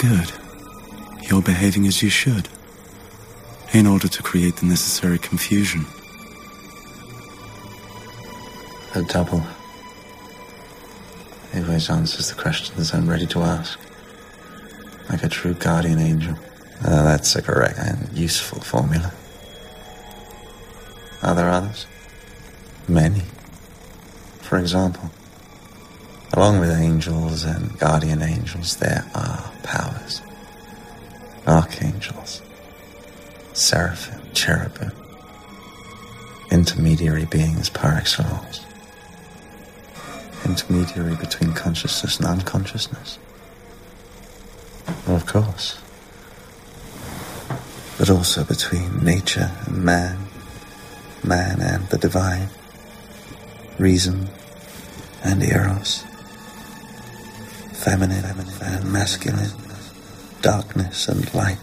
Good. You're behaving as you should. In order to create the necessary confusion. A double. He always answers the questions I'm ready to ask. Like a true guardian angel. Uh, that's a correct and useful formula. Are there others? Many. For example, along with angels and guardian angels, there are powers. Archangels, seraphim, cherubim, intermediary beings par excellence. Intermediary between consciousness and unconsciousness. Well, of course. But also between nature and man, man and the divine, reason and eros, feminine and masculine, darkness and light,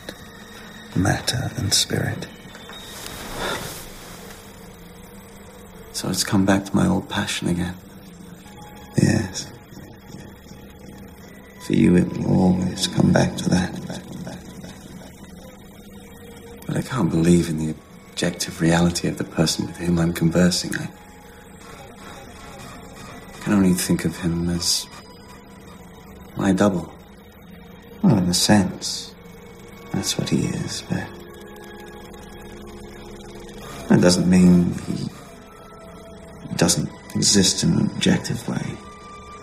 matter and spirit. So it's come back to my old passion again. Yes. For you, it will always come back to that. But I can't believe in the objective reality of the person with whom I'm conversing. I can only think of him as my double. Well, in a sense, that's what he is, but that doesn't mean he doesn't exist in an objective way,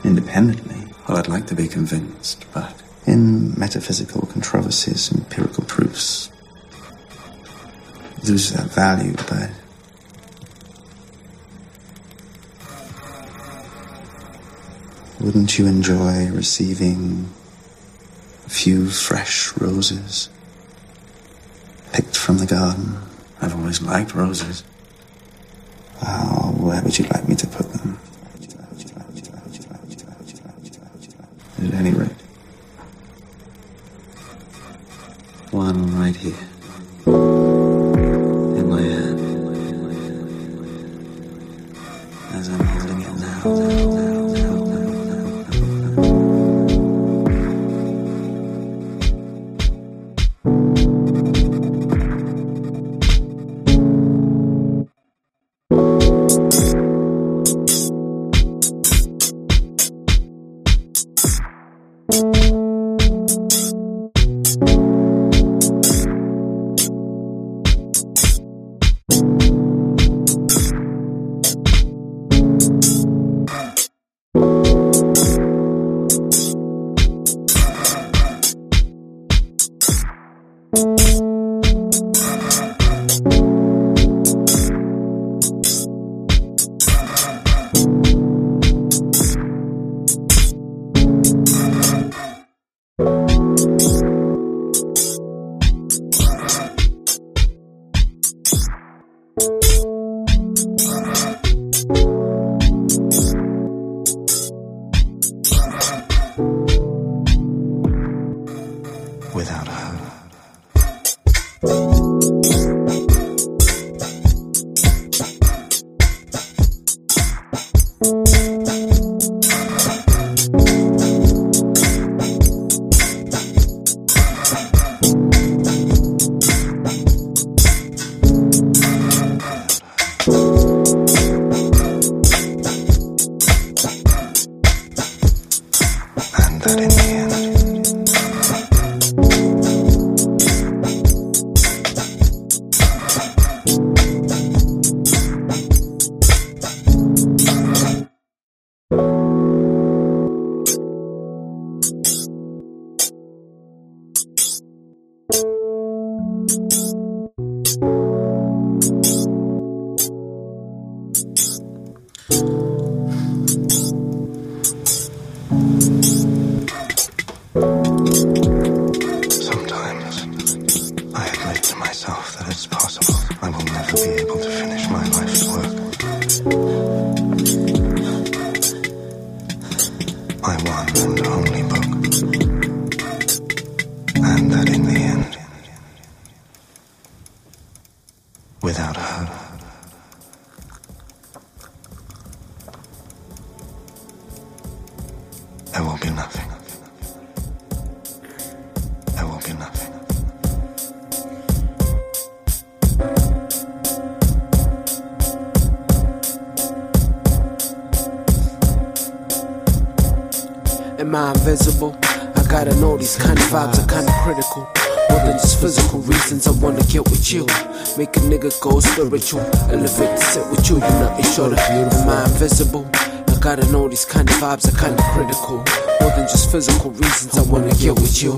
independently. Well, I'd like to be convinced, but In metaphysical controversies, empirical proofs lose that value, but wouldn't you enjoy receiving a few fresh roses picked from the garden? I've always liked roses. Oh, where would you like me to put them? At any rate, One right here. In my hand. As I'm that in the end, without her. There will be nothing. There will be nothing. Am I invisible? I gotta know these kind of vibes are kinda critical. More than just physical reasons, I wanna get with you. Make a nigga go spiritual. Elevate the set with you, you're nothing short of beautiful. Am I invisible? I gotta know these kind of vibes are kinda critical. More than just physical reasons, I wanna get with you.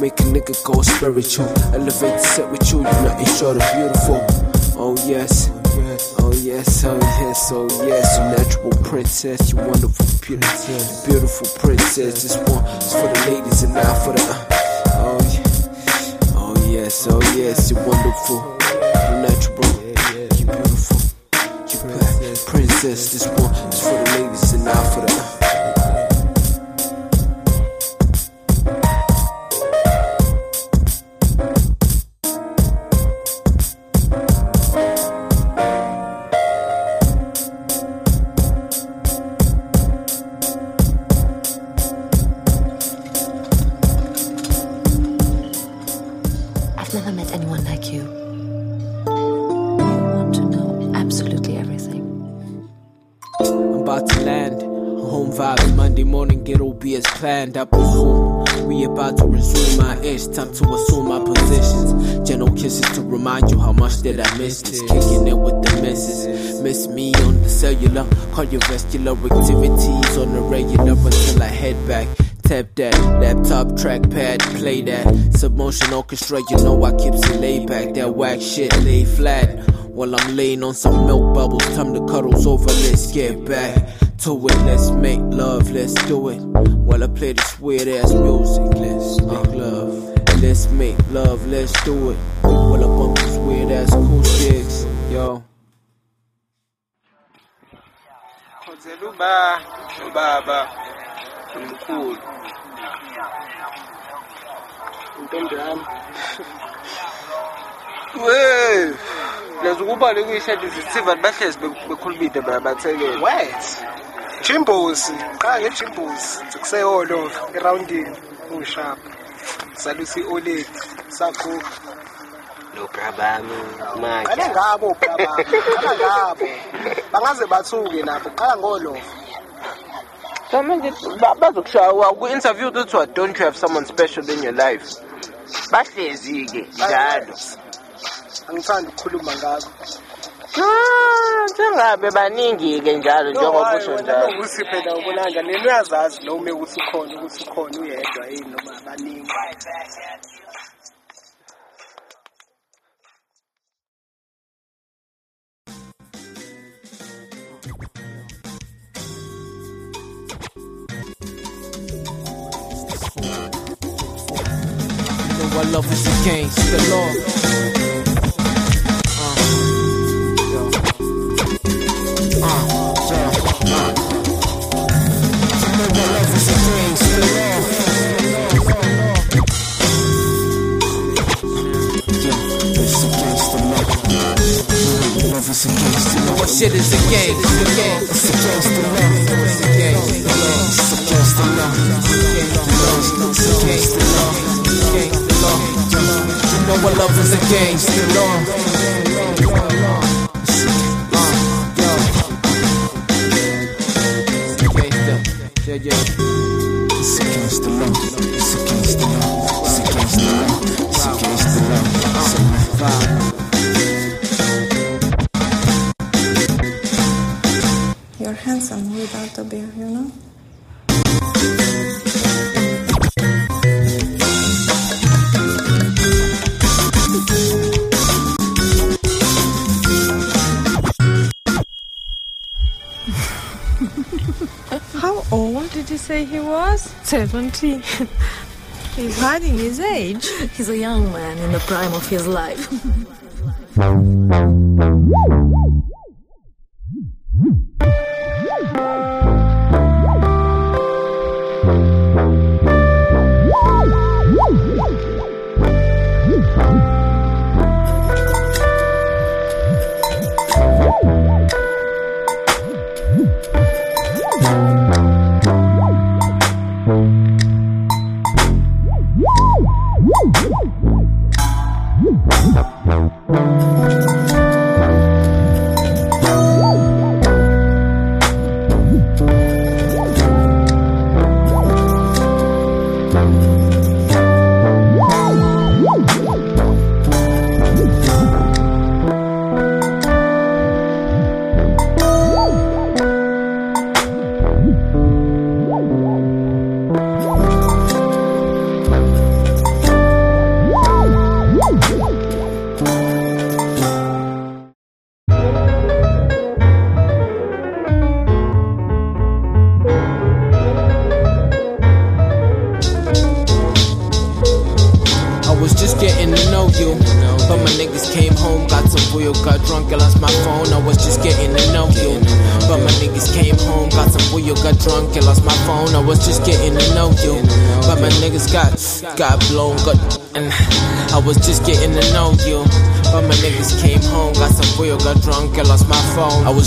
Make a nigga go spiritual. Elevate the set with you, you're nothing short of beautiful. Oh yes. Oh yes, oh yes, oh yes, you natural princess, you wonderful beautiful, beautiful princess. This one is for the ladies and not for the. Uh, yes, oh yes, you're wonderful, You're natural, you're beautiful, you black princess. This one is for the ladies and not for the. About to land. Home vibes Monday morning, get OB as planned. I presume we about to resume my ish. Time to assume my positions. Gentle kisses to remind you how much that I miss this. Kicking it with the misses. Miss me on the cellular. Cardiovascular activities on the regular until I head back. Tap that laptop trackpad, play that submotion orchestra. You know I keeps it laid back. That whack shit lay flat. While I'm laying on some milk bubbles, time to cuddles over. Let's get back to it. Let's make love. Let's do it. While I play this weird ass music, let's make love. Let's make love. Let's do it. While I bump this weird ass acoustics, yo. Khonzela uba ubaba umkhulu intombi yami we leza ukubale kuyishadi zithiva bahlezi be- bekhulumile bathekela wet jimbosi qala ngejimbosi kuseyolova erawundini uyishapha salusi oledi sakhupha nobrabami qale ngabo braba qala ngabo. Bangaze bathuke nabo qala ngolova So manje ba- bazokushaya ku-interview kuthiwa don't you have someone special in your life? Bahlezi-ke njalo. angisandi ukukhuluma ngakho. Sengabe baningi-ke njalo njengoba usho njalo. usiphe la ubonanja nini? Uyazazi noma ukuthi ukhona ukuthi ukhona uyedwa yini noma baningi I love is the game, the law. Shit is against the? It's the law. It's against the law. It's the law. It's. Against the law. You know what love is against the law. Yeah, yeah. It's against the law. It's against the law. It's against the law. It's against the law. It's a vibe. You're handsome without a beard, you know? Say he was? 70. He's hiding his age. He's a young man in the prime of his life.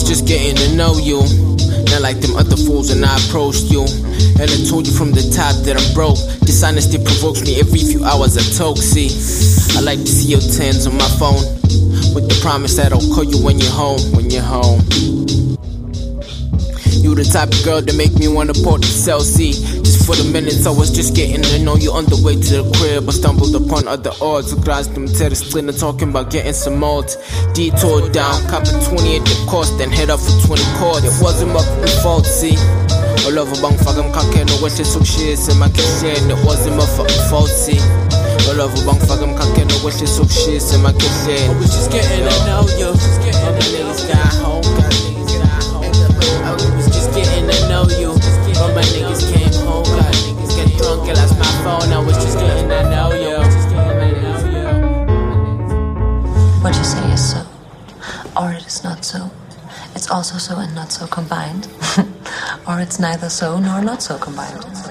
just getting to know you. Not like them other fools, when I approached you. And I told you from the top that I'm broke. Dishonesty provokes me every few hours. I talk, see. I like to see your tens on my phone. With the promise that I'll call you when you're home. When you're home. You the type of girl that make me wanna port to Chelsea. Just for the minutes, I was just getting to know you on the way to the crib. I stumbled upon other odds. Across them terrace cleaner talking about getting some malt. Detour down, copping 20 at the cost, then head up for 20 chords. It wasn't my fault, see. All over bang fagam kake no wish so shit in my kitchen. It wasn't my fucking fault, see. All over bang fagam kake no wish so shit in my kitchen. I was just getting to know you. All the niggas got home, know you. All my niggas came home, got niggas get drunk and lost my phone. I was just getting know you. What you say is so, or it is not so. It's also so and not so combined. or it's neither so nor. Not so combined.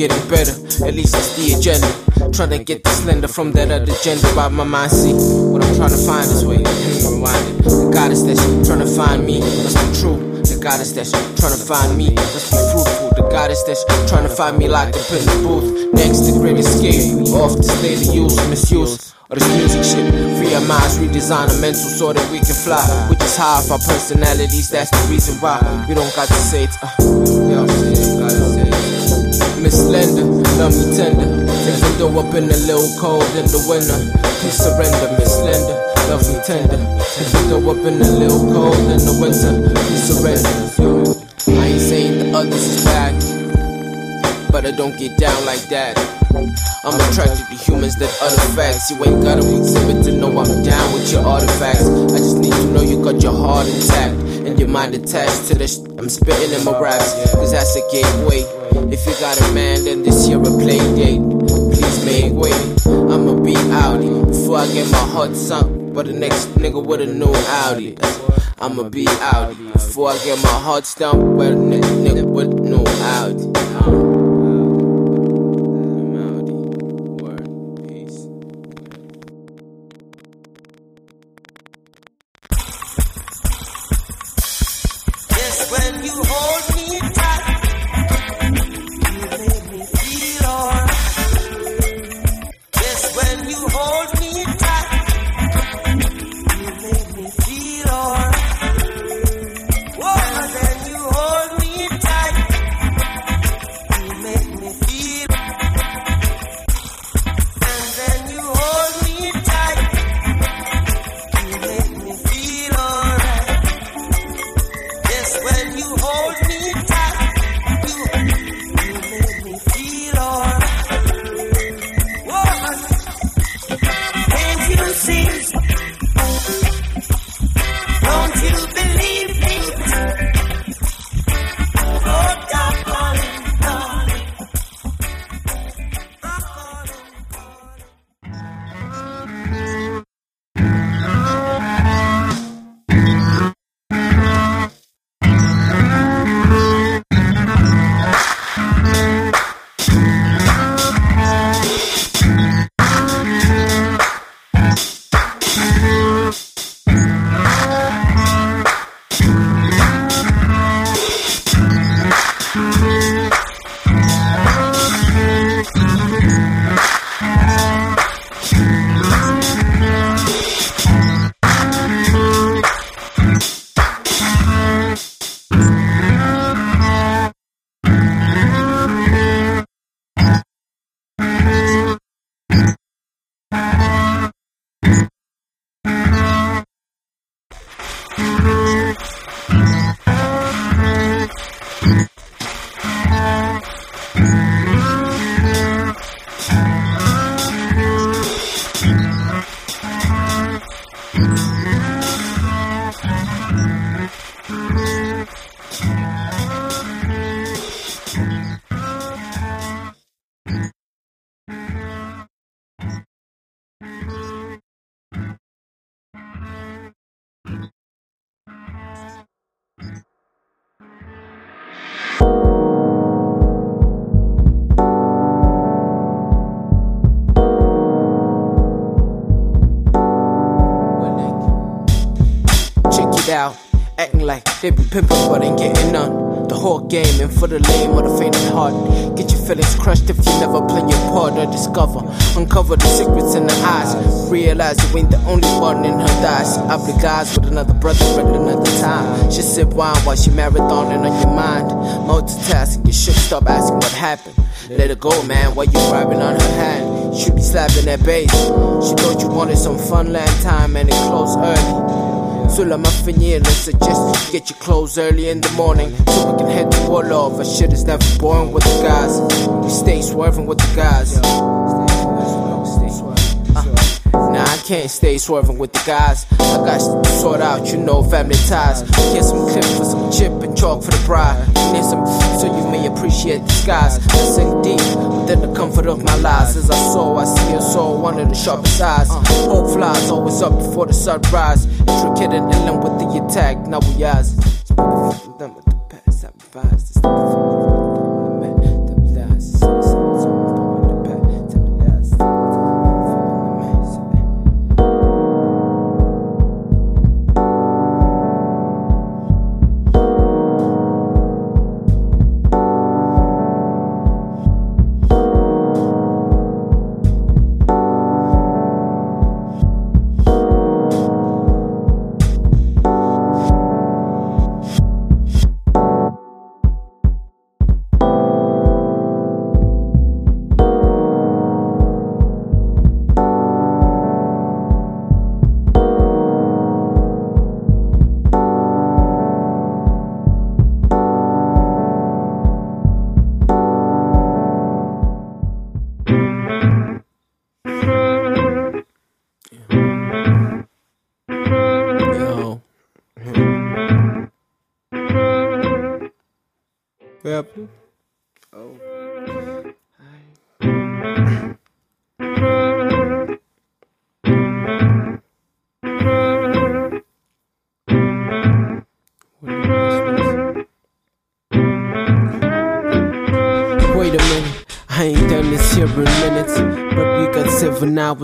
Getting better. At least it's the agenda. Trying to get the slender from that other gender by my mind. See what I'm trying to find this way. Rewind it. The goddess that's trying to find me must be true. The goddess that's trying to find me must be fruitful. The goddess that's trying to find me locked up in the booth. Next to great escape. Off the state of use, misuse. Or this music shit, free our minds, redesign our mental so that we can fly. We just half our personalities, that's the reason why we don't got to say it. Uh, Miss Linda, love me tender. Even though I've been a little cold in the winter, please surrender, Miss Linda, love me tender. Even though I've been a little cold in the winter, please surrender. I ain't saying the others is bad, but I don't get down like that. I'm attracted to humans that utter facts. You ain't gotta exhibit to know I'm down with your artifacts. I just need to know you got your heart intact and your mind attached to the sh- I'm spitting in my raps. Cause that's a gateway. If you got a man, then this year a play date. Please make way. I'ma be Audi before I get my heart sunk. But the next nigga with a new Audi. I'ma be Audi before I get my heart stumped. But the next nigga with they be pimping but ain't getting none. The whole game and for the lame or the faint of heart. Get your feelings crushed if you never play your part or discover. Uncover the secrets in the eyes. Realize you ain't the only one in her thighs. Obligazed with another brother at another time. She sip wine while she marathoning on your mind. Multitasking, you should stop asking what happened. Let her go, man, while you grabbing on her hand. She be slapping that bass. She thought you wanted some fun land time and it closed early. Sulla Maffinir, let's suggest get your clothes early in the morning so we can head to Warlord. For shit is never boring with the guys. We stay swerving with the guys. Uh, nah, I can't stay swerving with the guys. I got to sort out, you know, family ties. Get some clip for some chip and chalk for the bride. So you may appreciate the skies. Sink deep within the comfort of my lies. As I saw, I see a soul, one of the sharpest eyes. Hope flies always up before the sunrise. Intricate and inland with the attack. Now we eyes. Done with the past, I.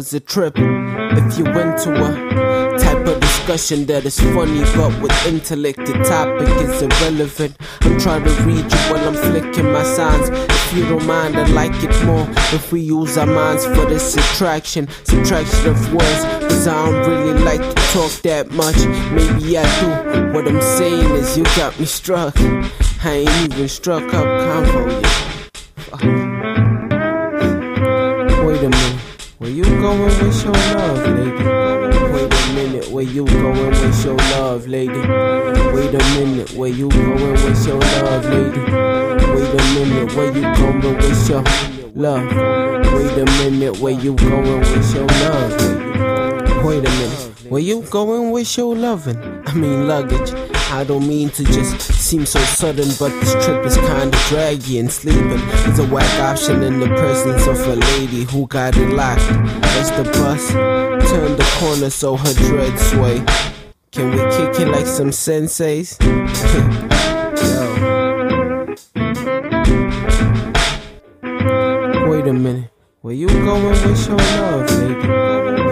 seven a trip. If you into a type of discussion that is funny, but with intellect, the topic is irrelevant. I'm trying to read you while I'm flicking my signs. If you don't mind, I'd like it more if we use our minds for the subtraction, subtraction of words. Cause I don't really like to talk that much. Maybe I do. What I'm saying is, you got me struck. I ain't even struck up convo yet. Fuck. Where you going with your love, lady? Wait a minute, where you going with your love, lady? Wait a minute, where you going with your love, lady? Wait a minute, where you going with your love? Wait a minute, where you going with your love? Wait a minute, where you going with your loving? I mean luggage. I don't mean to just seem so sudden, but this trip is kinda draggy and sleeping is a whack option in the presence of a lady who got it locked. As the bus turned the corner so her dreads sway. Can we kick it like some senseis? Yo. Wait a minute, where you going with your love, lady?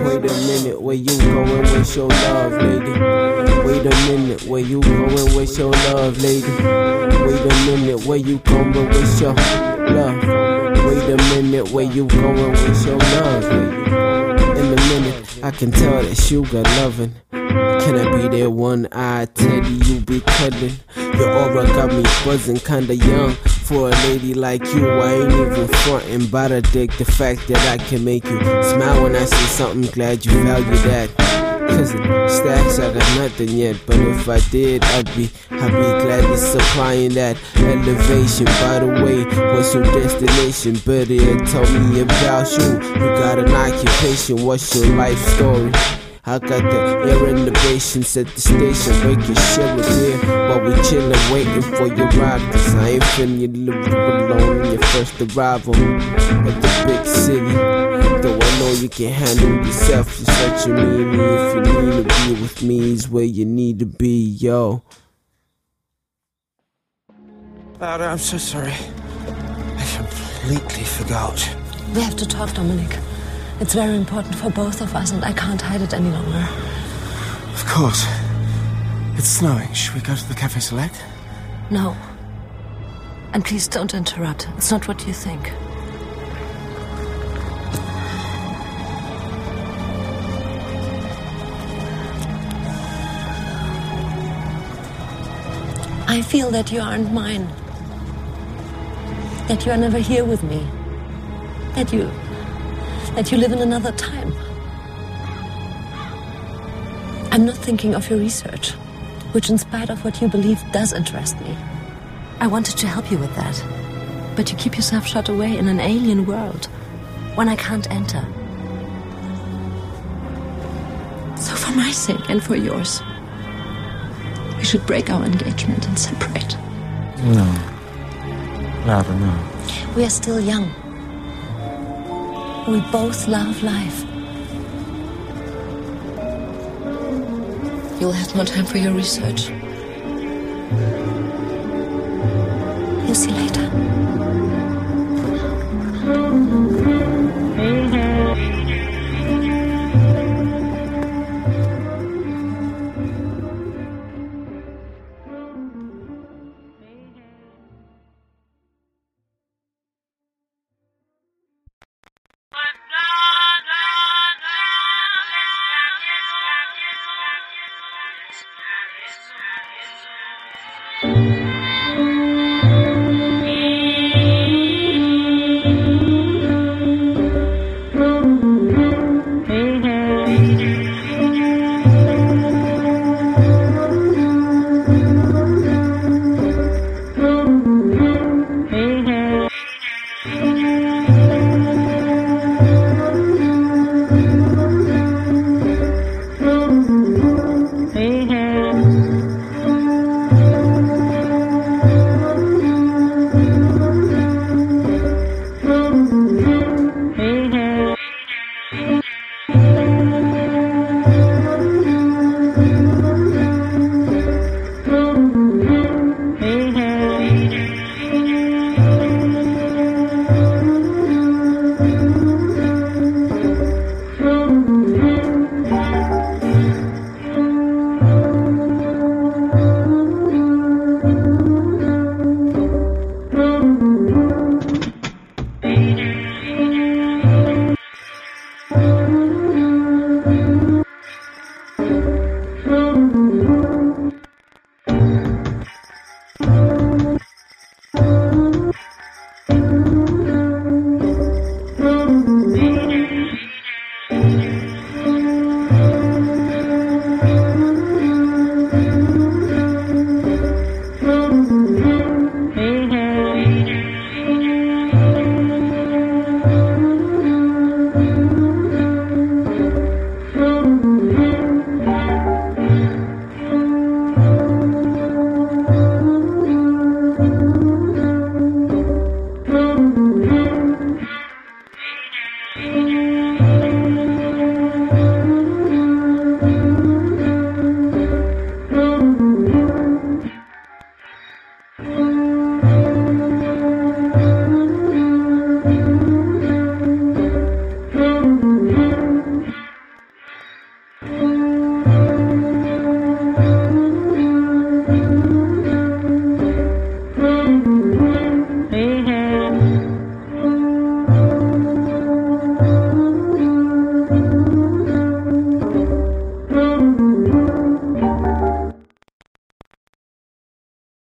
Wait a minute, where you going with your love, lady? Wait a minute, where you going with your love, lady? Wait a minute, where you going with your love? Wait a minute, where you going with your love, lady? Minute, I can tell that you got loving. Can I be that one eyed teddy you be cuddling? Your aura got me buzzing, kinda young. For a lady like you, I ain't even frontin', but I dig the fact that I can make you smile when I say something. Glad you value that. Cause in stacks, I got nothing yet. But if I did, I'd be, I'd be glad to supplying that elevation. By the way, what's your destination? Better yet, tell me about you. You got an occupation, what's your life story? I got the air in the basement at the station. Your shit with beer while we chillin', waiting for your ride. Cause I ain't finna live alone in your first arrival at the big city. Though you can handle yourself, you're such a meanie. If you need to be with me, is where you need to be, yo. Lara, I'm so sorry. I completely forgot. We have to talk, Dominic. It's very important for both of us, and I can't hide it any longer. Of course. It's snowing. Should we go to the Cafe Select? No. And please don't interrupt. It's not what you think. I feel that you aren't mine. That you are never here with me. That you. that you live in another time. I'm not thinking of your research, which, in spite of what you believe, does interest me. I wanted to help you with that. But you keep yourself shut away in an alien world, one I can't enter. So, for my sake and for yours, we should break our engagement and separate. No. Rather, no. We are still young. We both love life. You'll have more time for your research. You'll see later.